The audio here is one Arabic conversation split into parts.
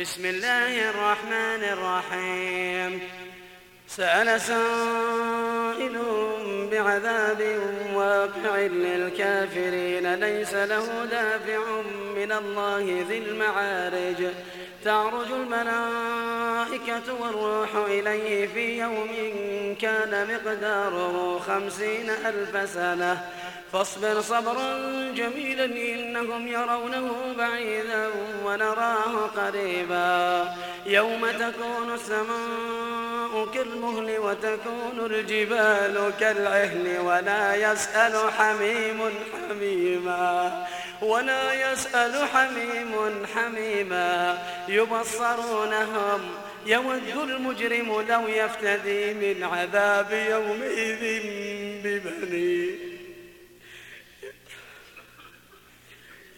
بسم الله الرحمن الرحيم. سأل سائل بعذاب واقع للكافرين ليس له دافع من الله ذي المعارج. تعرج الملائكة والروح إليه في يوم كان مقداره خمسين ألف سنة. فاصبر صبرا جميلا إنهم يرونه بعيدا ونراه قريبا. يوم تكون السماء كالمهل وتكون الجبال كالعهن ولا يسأل حميم حميما. ولا يسأل حميم حميما. يبصرونهم يود المجرم لو يفتدي من عذاب يومئذ ببنيه.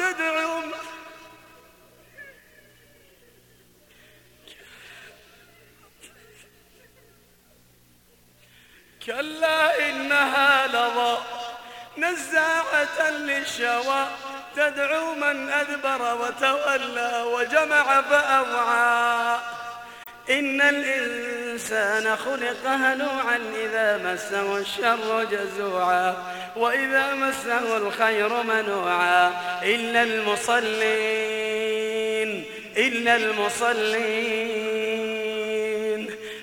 تدعو كلا إنها لظى نزاعة للشوى تدعو من أدبر وتولى وجمع فأوعى. إن الإنسان خلق هلوعا إذا مسه الشر جزوعا وإذا مسه الخير منوعا. إلا المصلين إلا المصلين.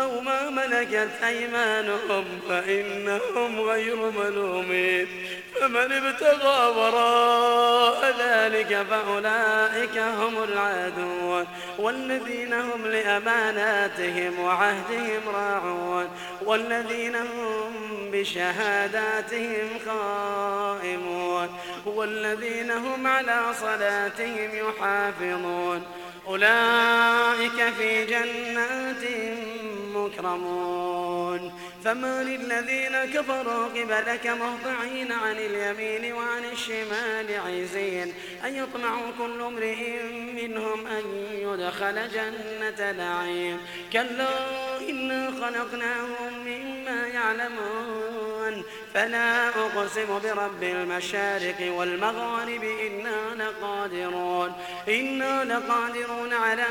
أو ما ملكت أيمانهم فإنهم غير ملومين. فمن ابتغى وراء ذلك فأولئك هم العادون. والذين هم لأماناتهم وعهدهم راعون. والذين هم بشهاداتهم قائمون. والذين هم على صلاتهم يحافظون. أولئك في جنات مكرمون فما للذين كفروا قبلك مهطعين عن اليمين وعن الشمال عزين. أن يطمع كل امرئ منهم أن يدخل جنة نعيم. كلا إنا خلقناهم مما يعلمون. فلا أقسم برب المشارق والمغارب إنا لقادرون. إنا لقادرون على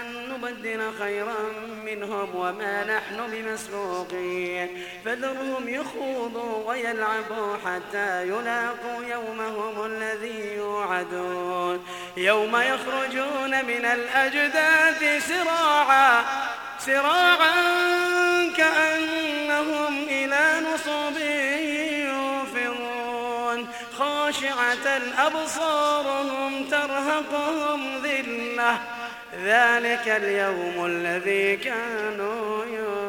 أن نبدل خيرا منهم وما نحن بمسبوقين فذرهم يخوضوا ويلعبوا حتى يلاقوا يومهم الذي يوعدون. يوم يخرجون من الأجداث سراعا. سراعا كأنهم إلى نصب يوفضون خاشعة أبصارهم ترهقهم ذلة. ذلك اليوم الذي كانوا يوعدون